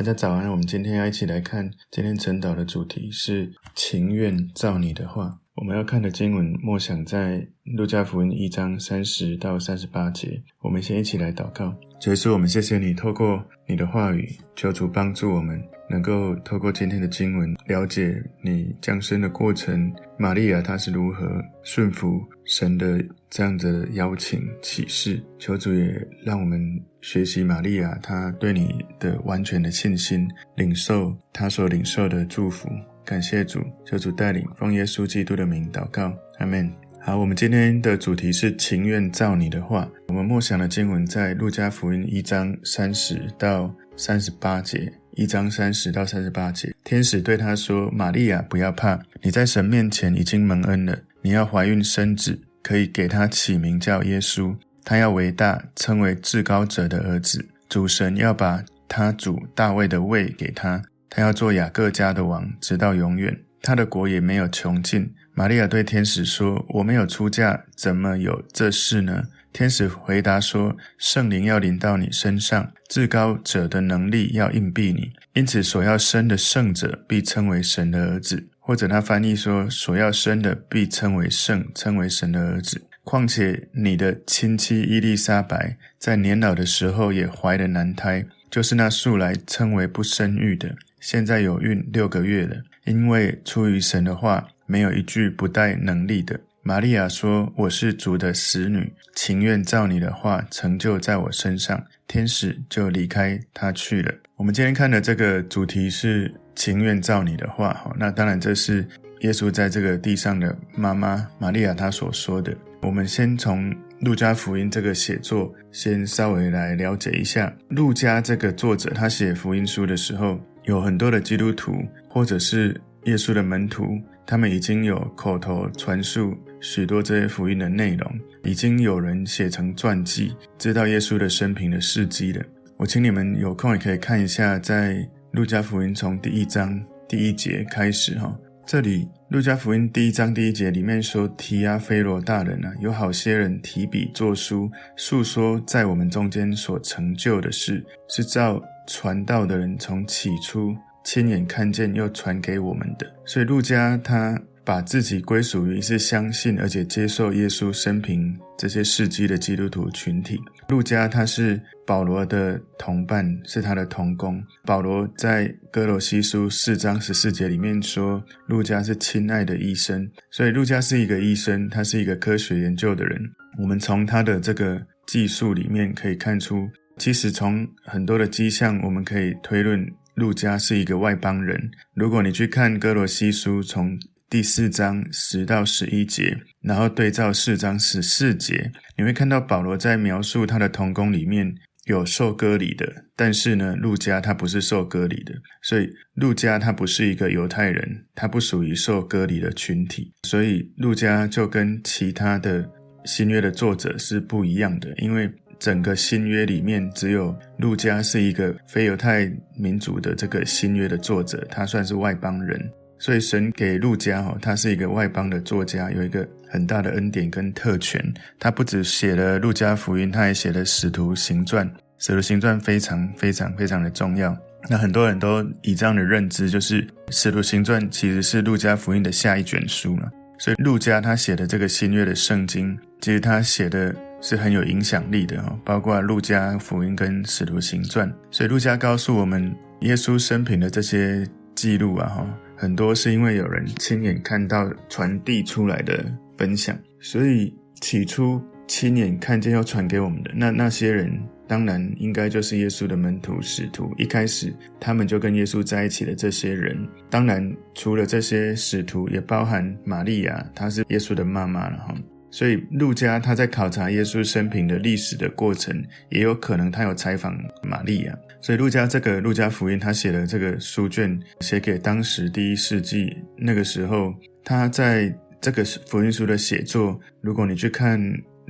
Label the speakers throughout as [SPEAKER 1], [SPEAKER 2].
[SPEAKER 1] 大家早安，我们今天要一起来看今天晨祷的主题是情愿照你的话。我们要看的经文默想在路加福音一章三十到三十八节。我们先一起来祷告，主耶稣，我们谢谢你透过你的话语，求主帮助我们能够透过今天的经文了解你降生的过程。玛利亚她是如何顺服神的这样的邀请启示。求主也让我们学习玛利亚她对你的完全的信心，领受她所领受的祝福。感谢主，求主带领，奉耶稣基督的名祷告，阿门。好，我们今天的主题是情愿照你的话。我们默想的经文在路加福音一章三十到三十八节，一章三十到三十八节。天使对他说：“玛利亚，不要怕，你在神面前已经蒙恩了。你要怀孕生子，可以给他起名叫耶稣。他要为大，称为至高者的儿子。主神要把他主大卫的位给他。”他要做雅各家的王，直到永远。他的国也没有穷尽。玛利亚对天使说：“我没有出嫁，怎么有这事呢？”天使回答说：“圣灵要临到你身上，至高者的能力要荫庇你，因此所要生的圣者必称为神的儿子。”或者他翻译说：“所要生的必称为圣，称为神的儿子。”况且你的亲戚伊丽莎白在年老的时候也怀了男胎，就是那素来称为不生育的。现在有孕六个月了，因为出于神的话，没有一句不带能力的。玛利亚说：“我是主的使女，情愿照你的话成就在我身上。”天使就离开他去了。我们今天看的这个主题是情愿照你的话。好，那当然这是耶稣在这个地上的妈妈玛利亚她所说的。我们先从路加福音这个写作，先稍微来了解一下。路加这个作者他写福音书的时候。有很多的基督徒，或者是耶稣的门徒，他们已经有口头传述许多这些福音的内容，已经有人写成传记，知道耶稣的生平的事迹了。我请你们有空也可以看一下，在路加福音从第一章第一节开始哈，这里路加福音第一章第一节里面说，提阿非罗大人啊，有好些人提笔作书，述说在我们中间所成就的事，是照。传道的人从起初亲眼看见，又传给我们的。所以路加他把自己归属于是相信而且接受耶稣生平这些事迹的基督徒群体。路加他是保罗的同伴，是他的同工。保罗在哥罗西书四章十四节里面说，路加是亲爱的医生。所以路加是一个医生，他是一个科学研究的人。我们从他的这个技术里面可以看出。其实从很多的迹象，我们可以推论路加是一个外邦人。如果你去看哥罗西书，从第四章十到十一节，然后对照四章十四节，你会看到保罗在描述他的同工里面有受割礼的，但是呢，路加他不是受割礼的，所以路加他不是一个犹太人，他不属于受割礼的群体，所以路加就跟其他的新约的作者是不一样的，因为。整个新约里面，只有路加是一个非犹太民族的这个新约的作者，他算是外邦人，所以神给路加哈，他是一个外邦的作家，有一个很大的恩典跟特权。他不只写了路加福音，他还写了使徒行传。使徒行传非常非常非常的重要。那很多人都以这样的认知，就是使徒行传其实是路加福音的下一卷书了。所以路加他写的这个新约的圣经，其实他写的。是很有影响力的哈，包括路加福音跟使徒行传。所以路加告诉我们，耶稣生平的这些记录啊哈，很多是因为有人亲眼看到传递出来的分享。所以起初亲眼看见要传给我们的那那些人，当然应该就是耶稣的门徒使徒。一开始他们就跟耶稣在一起的这些人，当然除了这些使徒，也包含玛利亚，她是耶稣的妈妈了哈。所以，路加他在考察耶稣生平的历史的过程，也有可能他有采访玛利亚。所以，路加这个路加福音，他写的这个书卷，写给当时第一世纪那个时候，他在这个福音书的写作，如果你去看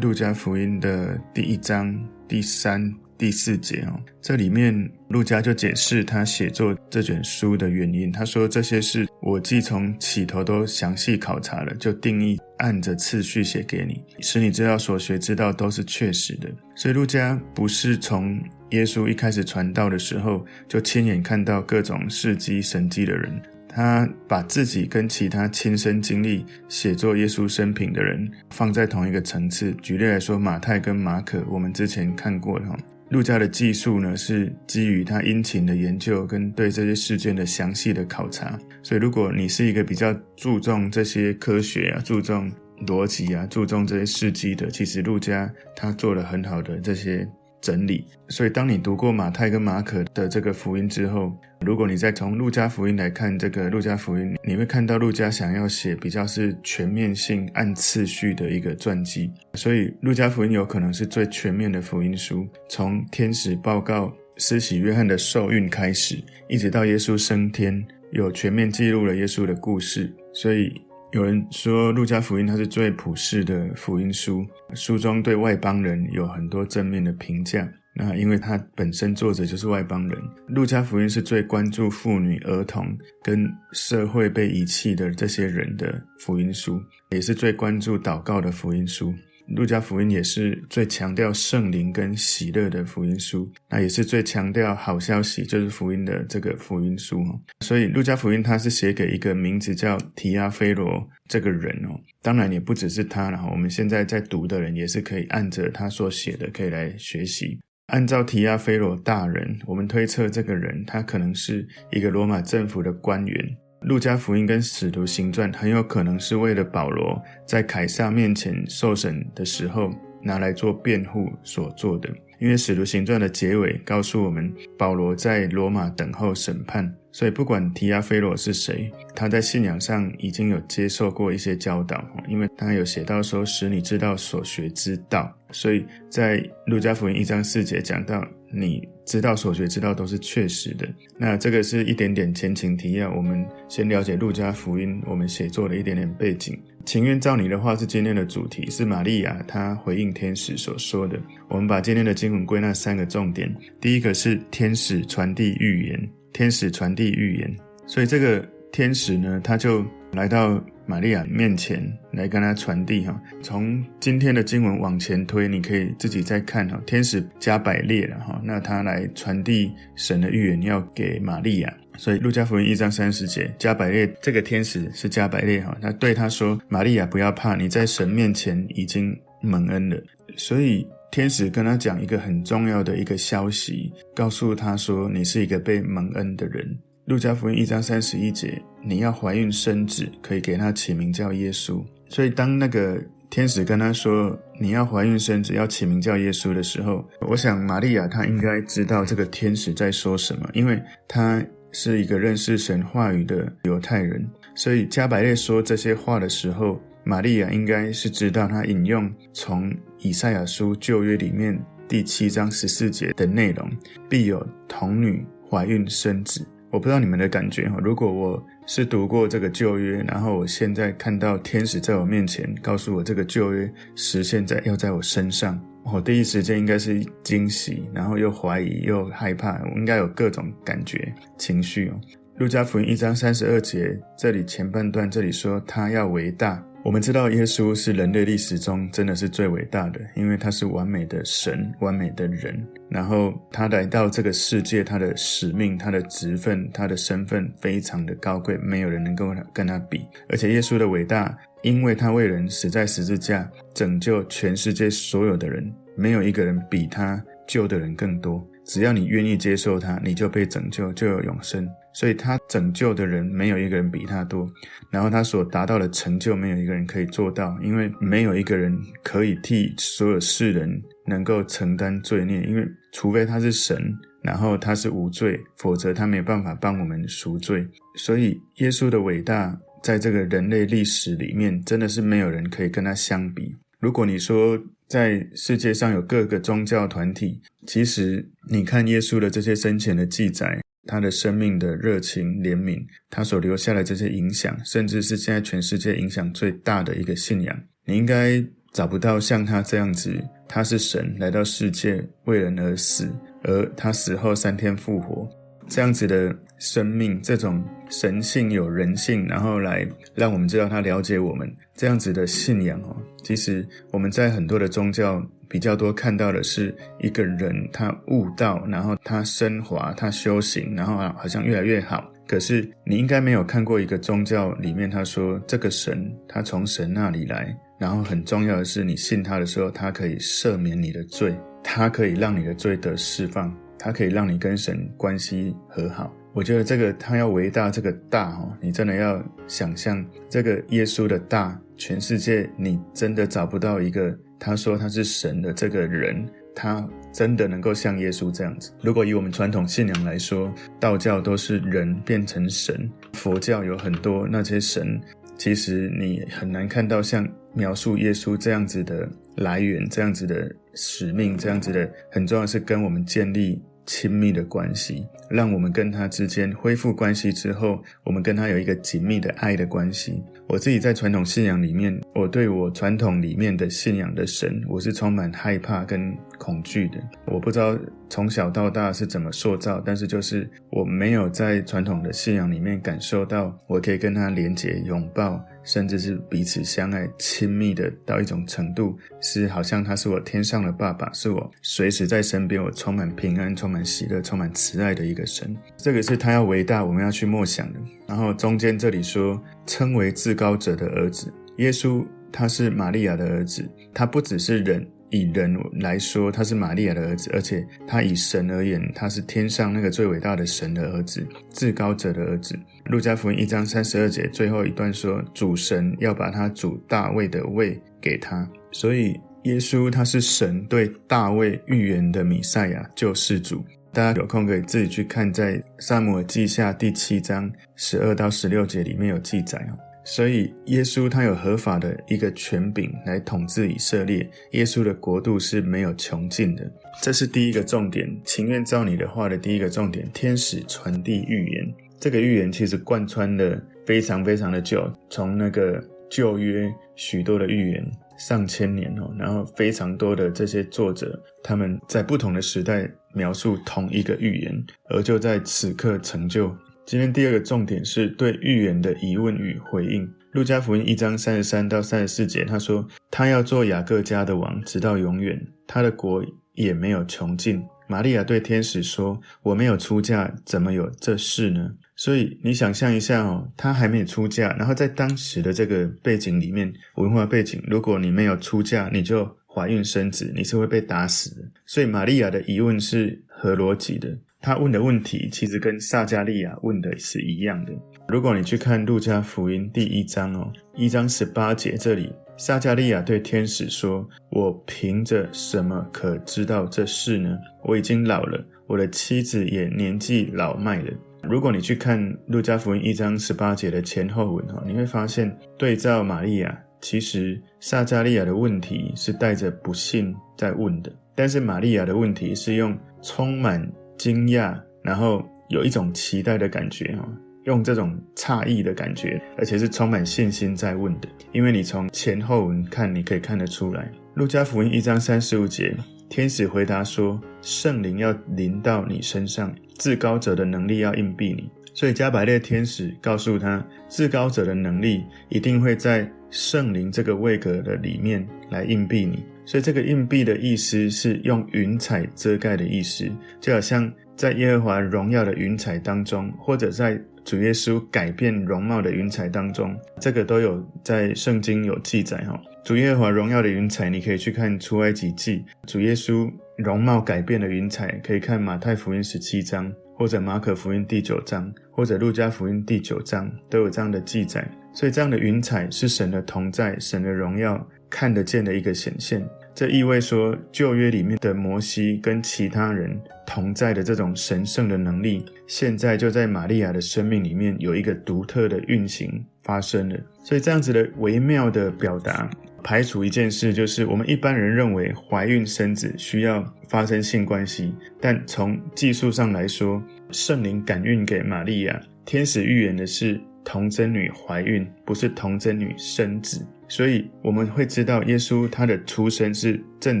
[SPEAKER 1] 路加福音的第一章第三。第四节哦，这里面路加就解释他写作这卷书的原因。他说：“这些事我既从起头都详细考察了，就定义按着次序写给你，使你知道所学之道都是确实的。”所以路加不是从耶稣一开始传道的时候，就亲眼看到各种事迹神迹的人。他把自己跟其他亲身经历写作耶稣生平的人放在同一个层次。举例来说，马太跟马可，我们之前看过的哈。路加的记述呢，是基于他殷勤的研究跟对这些事件的详细的考察。所以，如果你是一个比较注重这些科学啊、注重逻辑啊、注重这些事迹的，其实路加他做了很好的这些。整理，所以当你读过马太跟马可的这个福音之后，如果你再从路加福音来看这个路加福音，你会看到路加想要写比较是全面性、按次序的一个传记，所以路加福音有可能是最全面的福音书，从天使报告施洗约翰的受孕开始，一直到耶稣升天，有全面记录了耶稣的故事，所以。有人说，《路加福音》它是最普世的福音书，书中对外邦人有很多正面的评价。那因为它本身作者就是外邦人，《路加福音》是最关注妇女、儿童跟社会被遗弃的这些人的福音书，也是最关注祷告的福音书。路加福音也是最强调圣灵跟喜乐的福音书，那也是最强调好消息，就是福音的这个福音书哈。所以路加福音它是写给一个名字叫提阿非罗这个人哦，当然也不只是他，然后我们现在在读的人也是可以按着他所写的可以来学习。按照提阿非罗大人，我们推测这个人他可能是一个罗马政府的官员。路加福音跟使徒行传很有可能是为了保罗在凯撒面前受审的时候拿来做辩护所做的，因为使徒行传的结尾告诉我们，保罗在罗马等候审判。所以，不管提亚菲罗是谁，他在信仰上已经有接受过一些教导，因为他有写到说，使你知道所学之道。所以在路加福音一章四节讲到，你知道所学知道都是确实的。那这个是一点点前情提要，我们先了解路加福音，我们写作的一点点背景。情愿照你的话是今天的主题，是玛利亚她回应天使所说的。我们把今天的经文归纳三个重点，第一个是天使传递预言。天使传递预言，所以这个天使呢，他就来到玛利亚面前来跟他传递哈。从今天的经文往前推，你可以自己再看哈。天使加百列了哈，那他来传递神的预言要给玛利亚。所以路加福音一章三十节，加百列这个天使是加百列哈，他对他说：“玛利亚不要怕，你在神面前已经蒙恩了。”所以。天使跟他讲一个很重要的一个消息，告诉他说：“你是一个被蒙恩的人。”路加福音一章三十一节，你要怀孕生子，可以给他起名叫耶稣。所以当那个天使跟他说：“你要怀孕生子，要起名叫耶稣”的时候，我想玛利亚她应该知道这个天使在说什么，因为她是一个认识神话语的犹太人。所以加百列说这些话的时候，玛利亚应该是知道他引用从以赛亚书旧约里面第七章十四节的内容，必有童女怀孕生子。我不知道你们的感觉哈，如果我是读过这个旧约，然后我现在看到天使在我面前告诉我这个旧约实现在要在我身上，我第一时间应该是惊喜，然后又怀疑又害怕，我应该有各种感觉情绪哦。路加福音一章三十二节，这里前半段这里说他要伟大。我们知道耶稣是人类历史中真的是最伟大的，因为他是完美的神，完美的人。然后他来到这个世界，他的使命、他的职分、他的身份非常的高贵，没有人能够跟他比。而且耶稣的伟大，因为他为人死在十字架，拯救全世界所有的人，没有一个人比他救的人更多。只要你愿意接受他，你就被拯救，就有永生。所以他拯救的人没有一个人比他多，然后他所达到的成就没有一个人可以做到，因为没有一个人可以替所有世人能够承担罪孽，因为除非他是神，然后他是无罪，否则他没有办法帮我们赎罪。所以耶稣的伟大，在这个人类历史里面，真的是没有人可以跟他相比。如果你说在世界上有各个宗教团体，其实你看耶稣的这些生前的记载。他的生命的热情、怜悯，他所留下的这些影响，甚至是现在全世界影响最大的一个信仰，你应该找不到像他这样子。他是神来到世界为人而死，而他死后三天复活，这样子的生命，这种神性有人性，然后来让我们知道他了解我们这样子的信仰哦。其实我们在很多的宗教比较多看到的是一个人他悟道，然后他升华，他修行，然后啊好像越来越好。可是你应该没有看过一个宗教里面他说这个神他从神那里来，然后很重要的是你信他的时候，他可以赦免你的罪，他可以让你的罪得释放，他可以让你跟神关系和好。我觉得这个他要伟大，这个大哦，你真的要想象这个耶稣的大，全世界你真的找不到一个他说他是神的这个人，他真的能够像耶稣这样子。如果以我们传统信仰来说，道教都是人变成神，佛教有很多那些神，其实你很难看到像描述耶稣这样子的来源，这样子的使命，这样子的很重要是跟我们建立亲密的关系，让我们跟他之间恢复关系之后，我们跟他有一个紧密的爱的关系。我自己在传统信仰里面，我对我传统里面的信仰的神，我是充满害怕跟恐惧的。我不知道从小到大是怎么塑造，但是就是我没有在传统的信仰里面感受到，我可以跟他连接、拥抱。甚至是彼此相爱、亲密的到一种程度，是好像他是我天上的爸爸，是我随时在身边，我充满平安、充满喜乐、充满慈爱的一个神。这个是他要伟大，我们要去默想的。然后中间这里说，称为至高者的儿子，耶稣他是玛利亚的儿子，他不只是人。以人来说，他是玛利亚的儿子，而且他以神而言，他是天上那个最伟大的神的儿子，至高者的儿子。路加福音一章三十二节最后一段说，主神要把他主大卫的位给他，所以耶稣他是神对大卫预言的弥赛亚救世主。大家有空可以自己去看，在撒母耳记下第七章十二到十六节里面有记载哦。所以，耶稣他有合法的一个权柄来统治以色列。耶稣的国度是没有穷尽的，这是第一个重点。情愿照你的话的第一个重点，天使传递预言。这个预言其实贯穿了非常非常的久，从那个旧约许多的预言上千年哦，然后非常多的这些作者，他们在不同的时代描述同一个预言，而就在此刻成就。今天第二个重点是对预言的疑问与回应。路加福音一章三十三到三十四节，他说：“他要做雅各家的王，直到永远，他的国也没有穷尽。”玛利亚对天使说：“我没有出嫁，怎么有这事呢？”所以你想象一下哦，他还没出嫁，然后在当时的这个背景里面，文化背景，如果你没有出嫁，你就怀孕生子，你是会被打死的。所以玛利亚的疑问是合逻辑的。他问的问题其实跟撒迦利亚问的是一样的。如果你去看路加福音第一章哦，一章十八节这里，撒迦利亚对天使说：“我凭着什么可知道这事呢？我已经老了，我的妻子也年纪老迈了。”如果你去看路加福音一章十八节的前后文哈，你会发现对照玛利亚，其实撒迦利亚的问题是带着不信在问的，但是玛利亚的问题是用充满。惊讶，然后有一种期待的感觉哈，用这种诧异的感觉，而且是充满信心在问的。因为你从前后文看，你可以看得出来。路加福音一章三十五节，天使回答说：“圣灵要临到你身上，至高者的能力要荫庇你。”所以加百列天使告诉他，至高者的能力一定会在圣灵这个位格的里面来荫庇你。所以这个硬币的意思是用云彩遮盖的意思，就好像在耶和华荣耀的云彩当中，或者在主耶稣改变容貌的云彩当中，这个都有在圣经有记载哈。主耶和华荣耀的云彩，你可以去看出埃及记；主耶稣容貌改变的云彩，可以看马太福音十七章，或者马可福音第九章，或者路加福音第九章，都有这样的记载。所以这样的云彩是神的同在，神的荣耀。看得见的一个显现，这意味说旧约里面的摩西跟其他人同在的这种神圣的能力，现在就在玛利亚的生命里面有一个独特的运行发生了。所以这样子的微妙的表达，排除一件事，就是我们一般人认为怀孕生子需要发生性关系，但从技术上来说，圣灵感孕给玛利亚，天使预言的是童贞女怀孕，不是童贞女生子。所以我们会知道，耶稣他的出生是正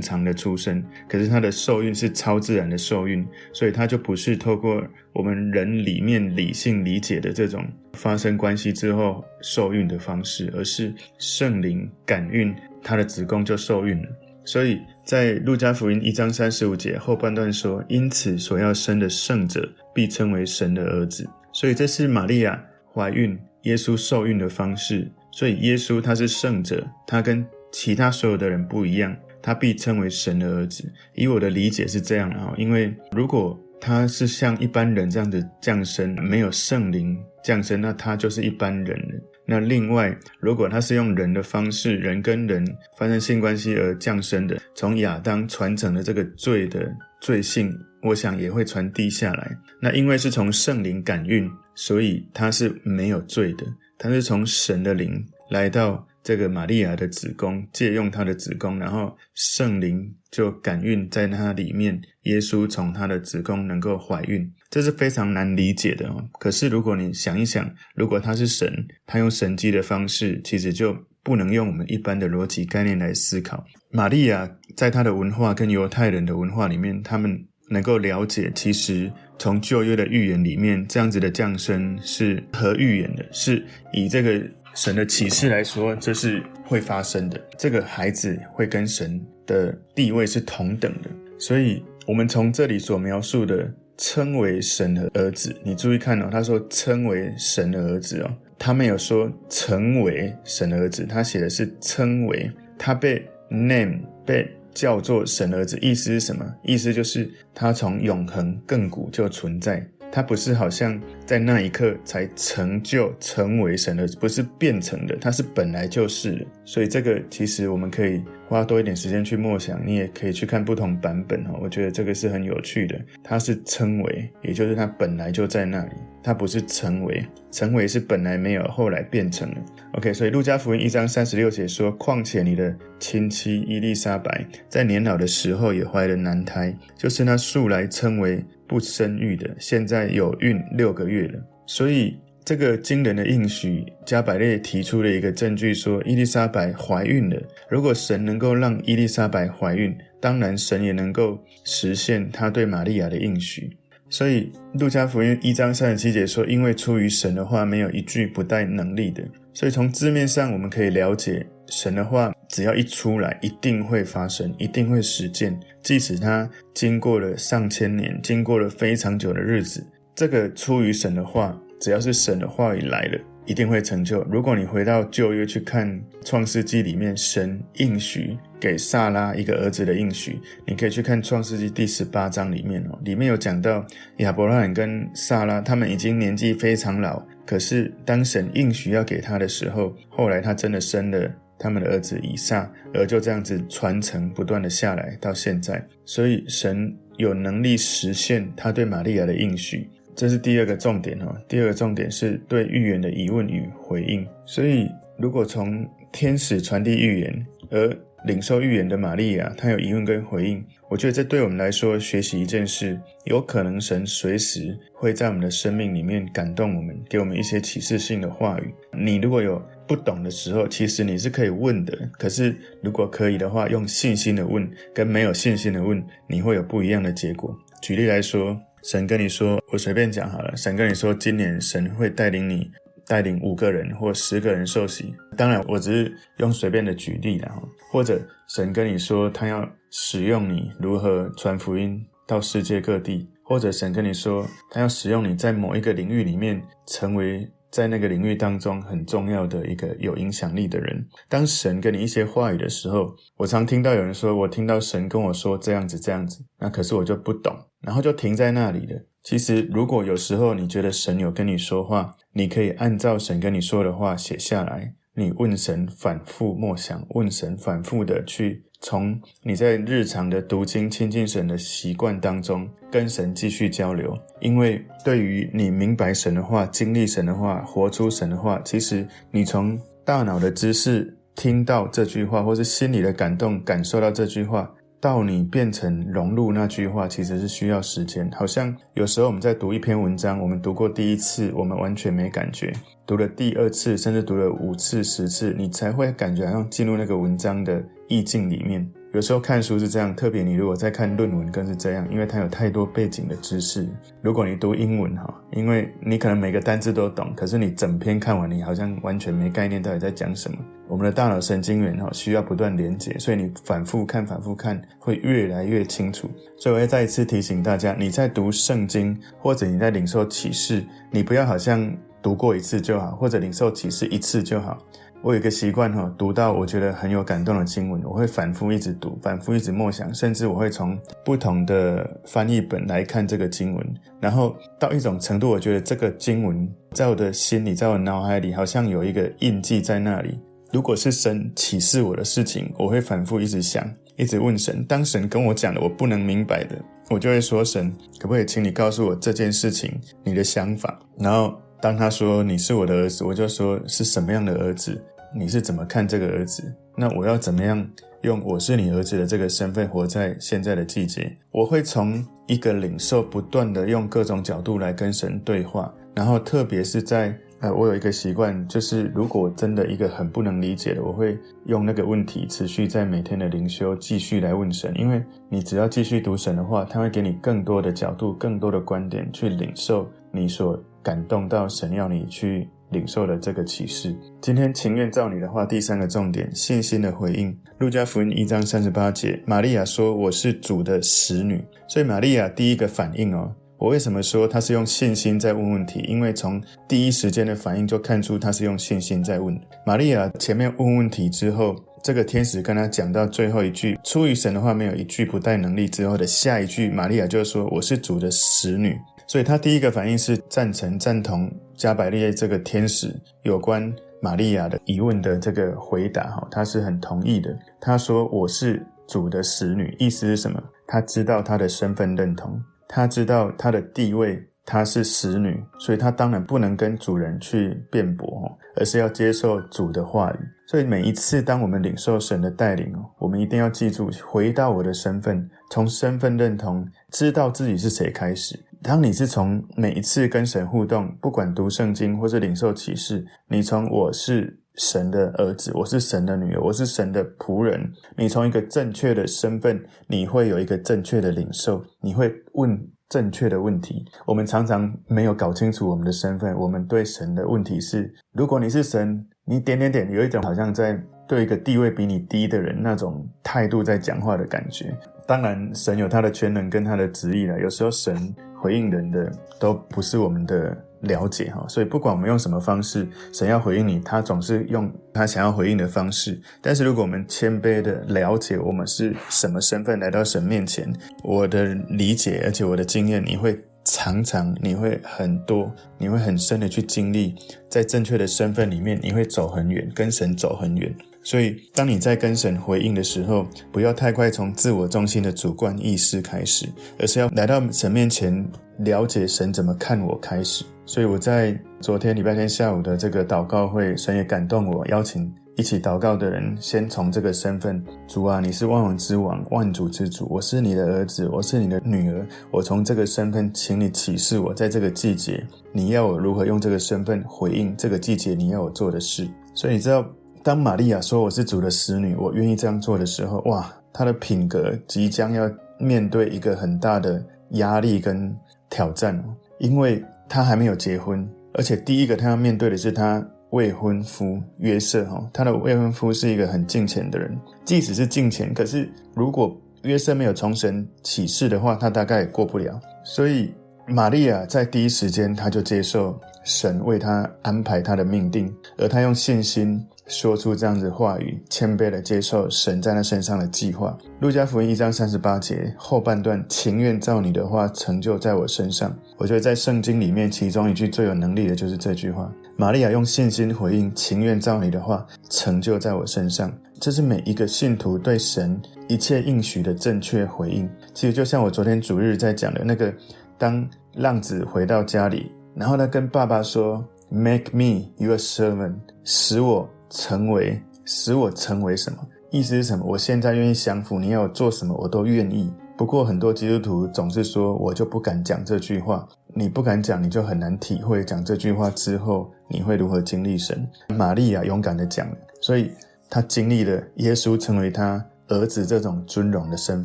[SPEAKER 1] 常的出生，可是他的受孕是超自然的受孕，所以他就不是透过我们人里面理性理解的这种发生关系之后受孕的方式，而是圣灵感孕，他的子宫就受孕了。所以在路加福音一章三十五节后半段说：“因此所要生的圣者必称为神的儿子。”所以这是玛利亚怀孕、耶稣受孕的方式。所以耶稣他是圣者，他跟其他所有的人不一样，他必称为神的儿子。以我的理解是这样啊，因为如果他是像一般人这样子降生，没有圣灵降生，那他就是一般人。那另外，如果他是用人的方式，人跟人发生性关系而降生的，从亚当传承的这个罪的罪性，我想也会传递下来。那因为是从圣灵感孕，所以他是没有罪的。他是从神的灵来到这个玛利亚的子宫，借用她的子宫，然后圣灵就感孕在她里面，耶稣从她的子宫能够怀孕，这是非常难理解的哦。可是如果你想一想，如果他是神，他用神迹的方式，其实就不能用我们一般的逻辑概念来思考。玛利亚在她的文化跟犹太人的文化里面，他们能够了解，其实。从旧约的预言里面，这样子的降生是合预言的，是以这个神的启示来说，这是会发生的。这个孩子会跟神的地位是同等的，所以我们从这里所描述的称为神的儿子，你注意看哦，他说称为神的儿子哦，他没有说成为神的儿子，他写的是称为，他被 name 被。叫做神儿子，意思是什么？意思就是他从永恒亘古就存在，他不是好像在那一刻才成就成为神的，不是变成的，他是本来就是。所以这个其实我们可以花多一点时间去默想，你也可以去看不同版本哈。我觉得这个是很有趣的。他是称为，也就是他本来就在那里，他不是成为，成为是本来没有，后来变成了。OK，所以路加福音一章三十六节说：“况且你的亲戚伊丽莎白在年老的时候也怀了男胎，就是那素来称为不生育的，现在有孕六个月月了。”所以。这个惊人的应许，加百列提出了一个证据，说伊丽莎白怀孕了。如果神能够让伊丽莎白怀孕，当然神也能够实现他对玛利亚的应许。所以路加福音一章三十七节说：“因为出于神的话，没有一句不带能力的。”所以从字面上我们可以了解，神的话只要一出来，一定会发生，一定会实践，即使他经过了上千年，经过了非常久的日子，这个出于神的话。只要是神的话语来了，一定会成就。如果你回到旧约去看创世纪里面，神应许给撒拉一个儿子的应许，你可以去看创世纪第十八章里面哦，里面有讲到亚伯拉罕跟撒拉他们已经年纪非常老，可是当神应许要给他的时候，后来他真的生了他们的儿子以撒，而就这样子传承不断的下来到现在。所以神有能力实现他对玛利亚的应许。这是第二个重点哈。第二个重点是对预言的疑问与回应。所以，如果从天使传递预言而领受预言的玛利亚，她有疑问跟回应，我觉得这对我们来说学习一件事，有可能神随时会在我们的生命里面感动我们，给我们一些启示性的话语。你如果有不懂的时候，其实你是可以问的。可是，如果可以的话，用信心的问跟没有信心的问，你会有不一样的结果。举例来说。神跟你说，我随便讲好了。神跟你说，今年神会带领你带领五个人或十个人受洗。当然，我只是用随便的举例啦。或者神跟你说，他要使用你如何传福音到世界各地。或者神跟你说，他要使用你在某一个领域里面成为。在那个领域当中很重要的一个有影响力的人，当神给你一些话语的时候，我常听到有人说，我听到神跟我说这样子这样子，那可是我就不懂，然后就停在那里了。其实，如果有时候你觉得神有跟你说话，你可以按照神跟你说的话写下来，你问神，反复默想，问神，反复的去。从你在日常的读经亲近神的习惯当中，跟神继续交流，因为对于你明白神的话、经历神的话、活出神的话，其实你从大脑的知识听到这句话，或是心里的感动感受到这句话，到你变成融入那句话，其实是需要时间。好像有时候我们在读一篇文章，我们读过第一次，我们完全没感觉；读了第二次，甚至读了五次、十次，你才会感觉好像进入那个文章的。意境里面，有时候看书是这样，特别你如果在看论文更是这样，因为它有太多背景的知识。如果你读英文哈，因为你可能每个单字都懂，可是你整篇看完，你好像完全没概念到底在讲什么。我们的大脑神经元哈需要不断连接，所以你反复看、反复看会越来越清楚。所以我要再一次提醒大家，你在读圣经或者你在领受启示，你不要好像读过一次就好，或者领受启示一次就好。我有一个习惯哈，读到我觉得很有感动的经文，我会反复一直读，反复一直默想，甚至我会从不同的翻译本来看这个经文，然后到一种程度，我觉得这个经文在我的心里，在我脑海里，好像有一个印记在那里。如果是神启示我的事情，我会反复一直想，一直问神。当神跟我讲了我不能明白的，我就会说神，可不可以请你告诉我这件事情你的想法？然后当他说你是我的儿子，我就说是什么样的儿子？你是怎么看这个儿子？那我要怎么样用我是你儿子的这个身份活在现在的季节？我会从一个领受，不断的用各种角度来跟神对话。然后特别是在呃，我有一个习惯，就是如果真的一个很不能理解的，我会用那个问题持续在每天的灵修继续来问神。因为你只要继续读神的话，他会给你更多的角度、更多的观点去领受你所感动到神要你去。领受了这个启示。今天情愿照你的话，第三个重点，信心的回应。路加福音一章三十八节，玛利亚说：“我是主的使女。”所以玛利亚第一个反应哦，我为什么说她是用信心在问问题？因为从第一时间的反应就看出她是用信心在问。玛利亚前面问问题之后，这个天使跟她讲到最后一句，出于神的话没有一句不带能力。之后的下一句，玛利亚就说：“我是主的使女。”所以他第一个反应是赞成、赞同。加百列这个天使有关玛利亚的疑问的这个回答，哈，他是很同意的。他说：“我是主的使女。”意思是什么？他知道他的身份认同，他知道他的地位，他是使女，所以他当然不能跟主人去辩驳，而是要接受主的话语。所以每一次当我们领受神的带领，我们一定要记住，回到我的身份，从身份认同，知道自己是谁开始。当你是从每一次跟神互动，不管读圣经或是领受启示，你从我是神的儿子，我是神的女儿，我是神的仆人，你从一个正确的身份，你会有一个正确的领受，你会问正确的问题。我们常常没有搞清楚我们的身份，我们对神的问题是：如果你是神，你点点点，有一种好像在对一个地位比你低的人那种态度在讲话的感觉。当然，神有他的权能跟他的旨意了，有时候神。回应人的都不是我们的了解哈，所以不管我们用什么方式，神要回应你，他总是用他想要回应的方式。但是如果我们谦卑的了解我们是什么身份来到神面前，我的理解，而且我的经验，你会常常，你会很多，你会很深的去经历，在正确的身份里面，你会走很远，跟神走很远。所以，当你在跟神回应的时候，不要太快从自我中心的主观意识开始，而是要来到神面前，了解神怎么看我开始。所以我在昨天礼拜天下午的这个祷告会，神也感动我，邀请一起祷告的人，先从这个身份：主啊，你是万王之王，万主之主，我是你的儿子，我是你的女儿。我从这个身份，请你启示我，在这个季节，你要我如何用这个身份回应这个季节你要我做的事。所以你知道。当玛利亚说我是主的使女，我愿意这样做的时候，哇，她的品格即将要面对一个很大的压力跟挑战，因为她还没有结婚，而且第一个她要面对的是她未婚夫约瑟哈，她的未婚夫是一个很敬虔的人，即使是敬虔，可是如果约瑟没有从神启示的话，他大概也过不了。所以玛利亚在第一时间，她就接受神为他安排他的命定，而他用信心。说出这样子的话语，谦卑的接受神在他身上的计划。路加福音一章三十八节后半段，情愿照你的话成就在我身上。我觉得在圣经里面，其中一句最有能力的就是这句话。玛利亚用信心回应，情愿照你的话成就在我身上。这是每一个信徒对神一切应许的正确回应。其实就像我昨天主日在讲的那个，当浪子回到家里，然后他跟爸爸说：“Make me your servant，使我。”成为使我成为什么？意思是什么？我现在愿意降服，你要我做什么，我都愿意。不过很多基督徒总是说，我就不敢讲这句话。你不敢讲，你就很难体会讲这句话之后你会如何经历神。玛利亚勇敢地讲，所以她经历了耶稣成为她儿子这种尊荣的身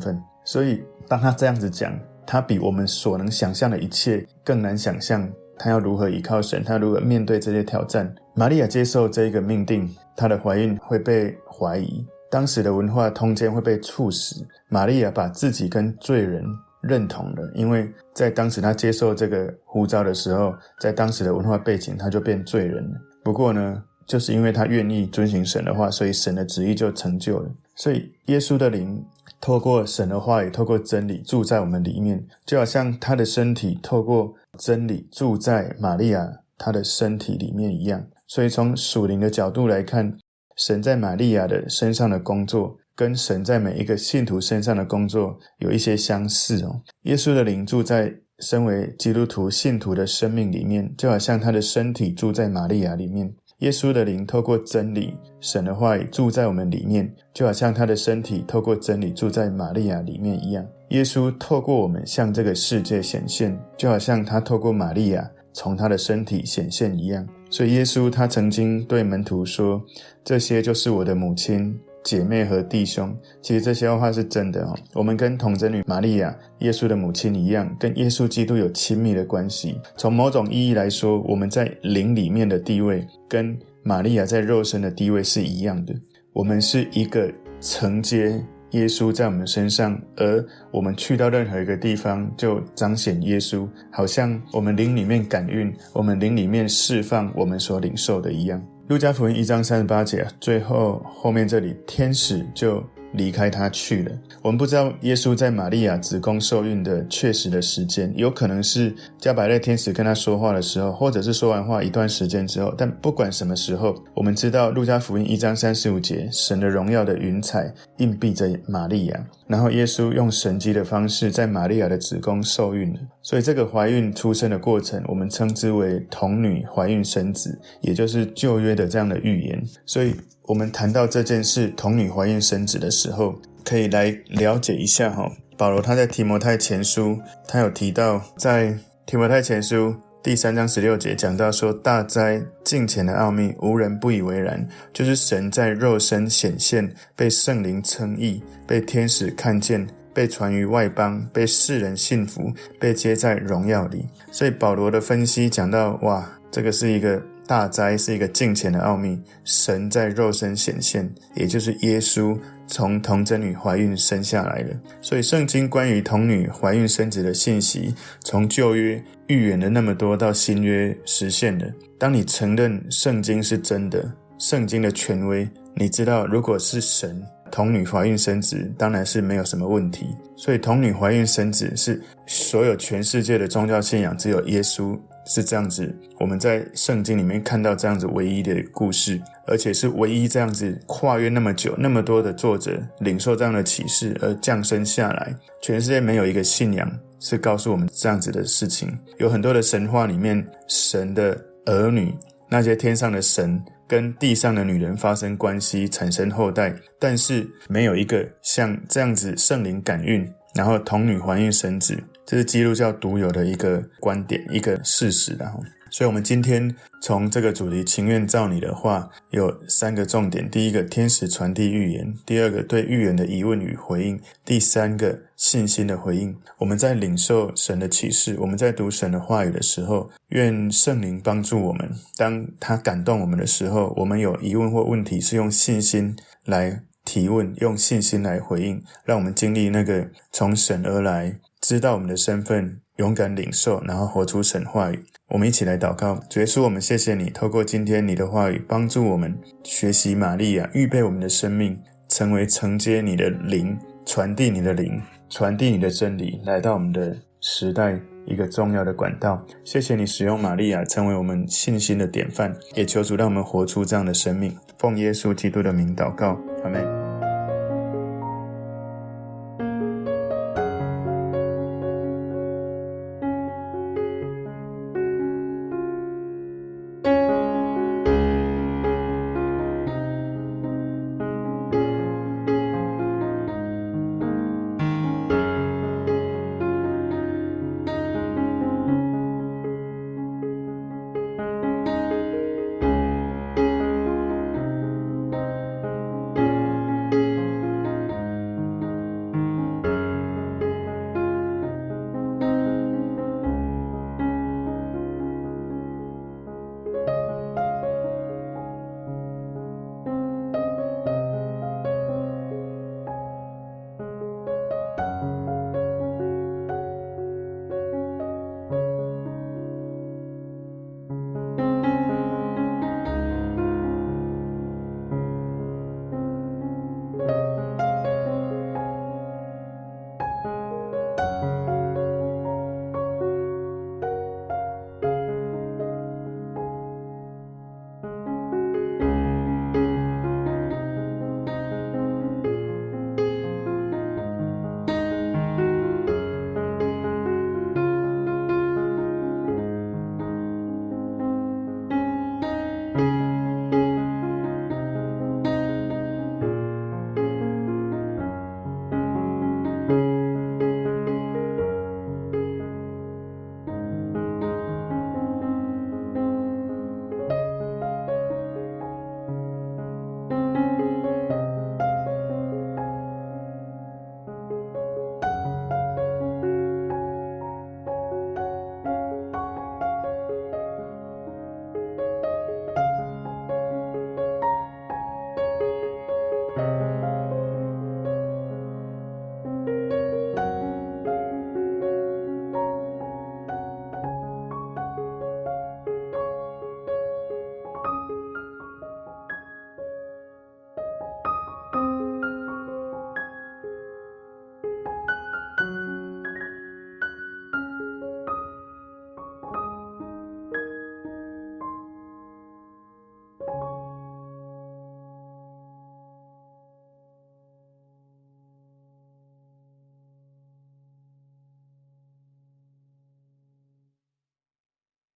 [SPEAKER 1] 份。所以当他这样子讲，他比我们所能想象的一切更难想象。他要如何依靠神？他如何面对这些挑战？玛利亚接受这一个命定，她的怀孕会被怀疑，当时的文化通奸会被处死。玛利亚把自己跟罪人认同了，因为在当时她接受这个呼召的时候，在当时的文化背景，她就变罪人了。不过呢，就是因为她愿意遵行神的话，所以神的旨意就成就了。所以耶稣的灵透过神的话语，透过真理住在我们里面，就好像他的身体透过真理住在玛利亚她的身体里面一样。所以从属灵的角度来看，神在玛利亚的身上的工作，跟神在每一个信徒身上的工作有一些相似哦。耶稣的灵住在身为基督徒信徒的生命里面，就好像他的身体住在玛利亚里面。耶稣的灵透过真理、神的话住在我们里面，就好像他的身体透过真理住在玛利亚里面一样。耶稣透过我们向这个世界显现，就好像他透过玛利亚从他的身体显现一样。所以，耶稣他曾经对门徒说：“这些就是我的母亲、姐妹和弟兄。”其实这些话是真的哦。我们跟童贞女玛利亚，耶稣的母亲一样，跟耶稣基督有亲密的关系。从某种意义来说，我们在灵里面的地位，跟玛利亚在肉身的地位是一样的。我们是一个承接。耶稣在我们身上，而我们去到任何一个地方，就彰显耶稣，好像我们灵里面感孕，我们灵里面释放我们所领受的一样。路加福音一章三十八节，最后后面这里，天使就。离开他去了。我们不知道耶稣在玛利亚子宫受孕的确实的时间，有可能是加百列天使跟他说话的时候，或者是说完话一段时间之后。但不管什么时候，我们知道路加福音一章三十五节，神的荣耀的云彩荫蔽着玛利亚，然后耶稣用神迹的方式在玛利亚的子宫受孕了。所以这个怀孕出生的过程，我们称之为童女怀孕生子，也就是旧约的这样的预言。所以。我们谈到这件事，童女怀孕生子的时候，可以来了解一下哈。保罗他在提摩太前书，他有提到，在提摩太前书第三章十六节讲到说，大哉敬前的奥秘，无人不以为然，就是神在肉身显现，被圣灵称义，被天使看见，被传于外邦，被世人信服，被接在荣耀里。所以保罗的分析讲到，哇，这个是一个。大哉是一个敬虔的奥秘，神在肉身显现，也就是耶稣从童贞女怀孕生下来的。所以，圣经关于童女怀孕生子的信息，从旧约预言了那么多，到新约实现了。当你承认圣经是真的，圣经的权威，你知道，如果是神童女怀孕生子，当然是没有什么问题。所以，童女怀孕生子是所有全世界的宗教信仰，只有耶稣。是这样子，我们在圣经里面看到这样子唯一的故事，而且是唯一这样子跨越那么久、那么多的作者领受这样的启示而降生下来。全世界没有一个信仰是告诉我们这样子的事情。有很多的神话里面，神的儿女，那些天上的神跟地上的女人发生关系，产生后代，但是没有一个像这样子圣灵感孕，然后童女怀孕生子。这是基督教独有的一个观点，一个事实，然后，所以，我们今天从这个主题“情愿照你的话”有三个重点：第一个，天使传递预言；第二个，对预言的疑问与回应；第三个，信心的回应。我们在领受神的启示，我们在读神的话语的时候，愿圣灵帮助我们。当他感动我们的时候，我们有疑问或问题，是用信心来提问，用信心来回应，让我们经历那个从神而来。知道我们的身份，勇敢领受，然后活出神话语。我们一起来祷告，主耶稣，我们谢谢你，透过今天你的话语，帮助我们学习玛利亚，预备我们的生命，成为承接你的灵、传递你的灵、传递你的真理，来到我们的时代一个重要的管道。谢谢你使用玛利亚，成为我们信心的典范，也求主让我们活出这样的生命。奉耶稣基督的名祷告，阿门。